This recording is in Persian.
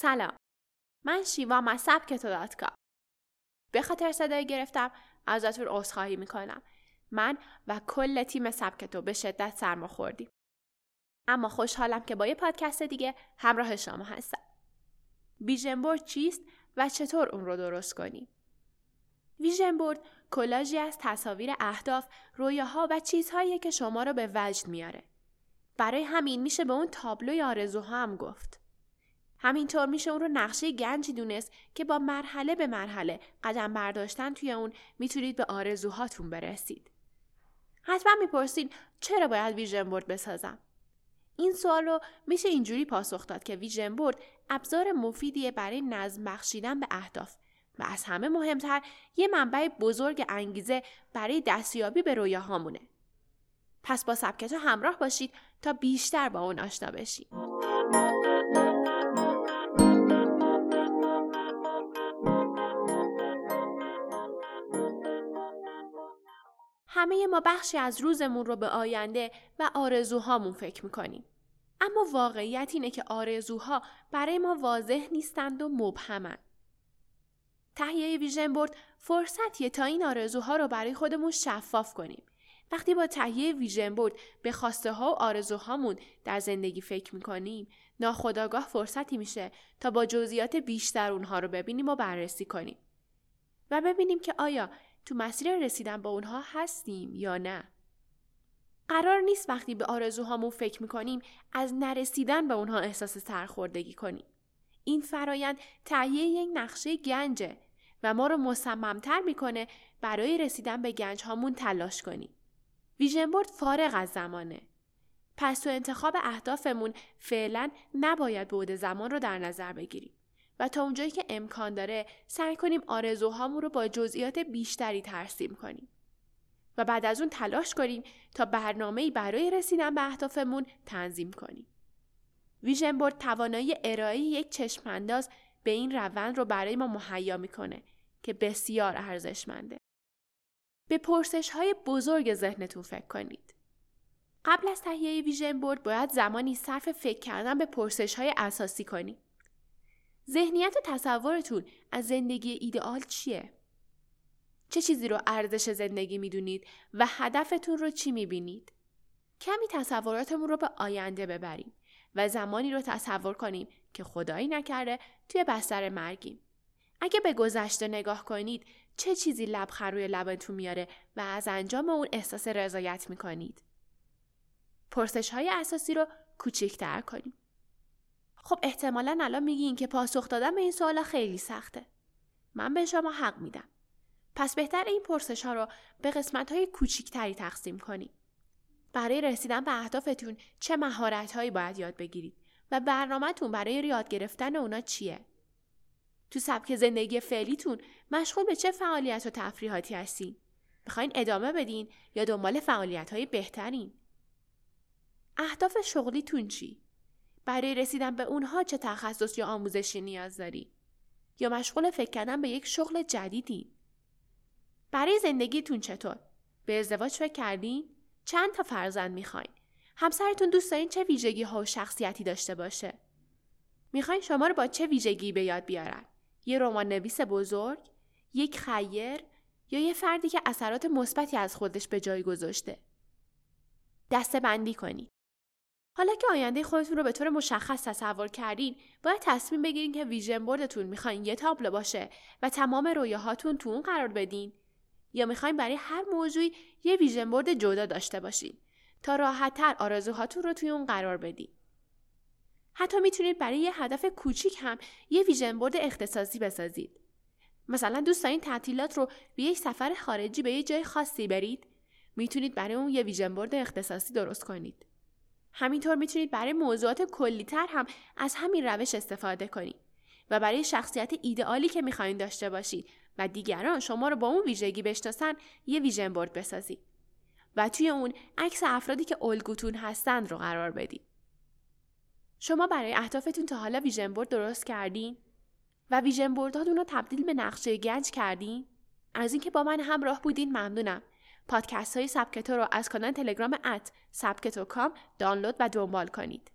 سلام. من شیوام از سبکتو dot com به خاطر صدای گرفته‌م ازتون عذرخواهی می‌کنم. من و کل تیم سبکتو به شدت سرما خوردیم. اما خوشحالم که با یه پادکست دیگه همراه شما هستم. vision board چیست و چطور اون رو درست کنیم؟ vision board کلاژی از تصاویر اهداف، رویاها و چیزهایی که شما رو به وجد میاره. برای همین میشه به اون تابلوی آرزوها هم گفت. همینطور میشه اون رو نقشه گنجی دونست که با مرحله به مرحله قدم برداشتن توی اون می‌تونید به آرزوهاتون برسید. حتما می‌پرسید چرا باید ویژن بورد بسازم؟ این سوال رو میشه اینجوری پاسخ داد که ویژن بورد ابزار مفیدیه برای نظم بخشیدن به اهداف و از همه مهمتر یه منبع بزرگ انگیزه برای دستیابی به رویاهامونه. پس با سبکتو همراه باشید تا بیشتر با اون آشنا بشید. همه ما بخشی از روزمون رو به آینده و آرزوهامون فکر می‌کنیم. اما واقعیت اینه که آرزوها برای ما واضح نیستند و مبهمند. تهیه ویژن بورد فرصتیه تا این آرزوها رو برای خودمون شفاف کنیم. وقتی با تهیه ویژن بورد به خواسته ها و آرزوهامون در زندگی فکر می‌کنیم ناخداگاه فرصتی میشه تا با جزئیات بیشتر اونها رو ببینیم و بررسی کنیم و ببینیم که آیا تو مسیر رسیدن با اونها هستیم یا نه قرار نیست وقتی به آرزوهامون فکر می‌کنیم از نرسیدن به اونها احساس سرخوردگی کنیم این فرایند تهیه یک نقشه گنجه و ما رو مصممتر می‌کنه برای رسیدن به گنج هامون تلاش کنیم. ویژن بورد فارغ از زمانه. پس تو انتخاب اهدافمون فعلا نباید بعد زمان رو در نظر بگیریم و تا اونجایی که امکان داره سعی کنیم آرزوهامون رو با جزئیات بیشتری ترسیم کنیم. و بعد از اون تلاش کنیم تا برنامه‌ای برای رسیدن به اهدافمون تنظیم کنیم. ویژن بورد توانایی ارائه یک چشمانداز به این روند رو برای ما مهیا می‌کنه که بسیار ارزشمنده. به پرسش های بزرگ ذهنتون فکر کنید. قبل از تهیه ویژن بورد باید زمانی صرف فکر کردن به پرسش های اساسی کنید. ذهنیت و تصورتون از زندگی ایدئال چیه؟ چه چیزی رو ارزش زندگی می‌دونید و هدفتون رو چی می‌بینید؟ کمی تصوراتمون رو به آینده ببریم و زمانی رو تصور کنیم که خدایی نکرده توی بستر مرگیم. اگه به گذشته نگاه کنید چه چیزی لبخند روی لبتون میاره و از انجام اون احساس رضایت می‌کنید. پرسش های اساسی رو کوچیکتر کنیم. خب احتمالا الان میگین که پاسخ دادن به این سوالا خیلی سخته. من به شما حق میدم. پس بهتر این پرسش ها رو به قسمت های کوچیکتری تقسیم کنید. برای رسیدن به اهدافتون چه مهارت هایی باید یاد بگیرید و برنامهتون برای یاد گرفتن اونا چیه؟ تو سبک زندگی فعلیتون مشغول به چه فعالیت و تفریحاتی هستین؟ می‌خواین ادامه بدین یا دنبال فعالیت های بهترین؟ اهداف شغلیتون چی؟ برای رسیدن به اونها چه تخصص یا آموزشی نیاز داری؟ یا مشغول فکر کردن به یک شغل جدیدین؟ برای زندگیتون چطور؟ به ازدواج فکر کردین؟ چند تا فرزند می‌خواین؟ همسرتون دوست دارین چه ویژگی ها و شخصیتی داشته باشه؟ می‌خواین شما رو با چه ویژگی به یاد بیارن؟ یه رمان نویس بزرگ؟ یک خیر؟ یا یه فردی که اثرات مثبتی از خودش به جای گذاشته؟ دسته بندی کنید. حالا که آینده خودتون رو به طور مشخص تصور کردین، باید تصمیم بگیرین که vision board تون می‌خواین یه تابلو باشه و تمام رویاهاتون تو اون قرار بدین یا می‌خواین برای هر موضوعی یه vision board جدا داشته باشین تا راحتتر آرزوهاتون رو توی اون قرار بدین. حتی می‌تونید برای یه هدف کوچیک هم یه vision board اختصاصی بسازید. مثلا دوست دارین تعطیلات رو به یک سفر خارجی به یه جای خاصی برید می‌تونید برای اون یه vision board اختصاصی درست کنید. همینطور می‌تونید برای موضوعات کلیتر هم از همین روش استفاده کنید و برای شخصیت ایدئالی که می‌خواین داشته باشید و دیگران شما رو با اون ویژگی بشناسن یه vision board بسازید و توی اون عکس افرادی که الگوتون هستند رو قرار بدید. شما برای اهدافتون تا حالا vision board درست کردین و vision board اتون رو تبدیل به نقشه گنج کردین؟ از اینکه با من همراه بودین ممنونم. پادکست های سبکتو رو از کانال تلگرام ات سبکتو کام دانلود و دنبال کنید.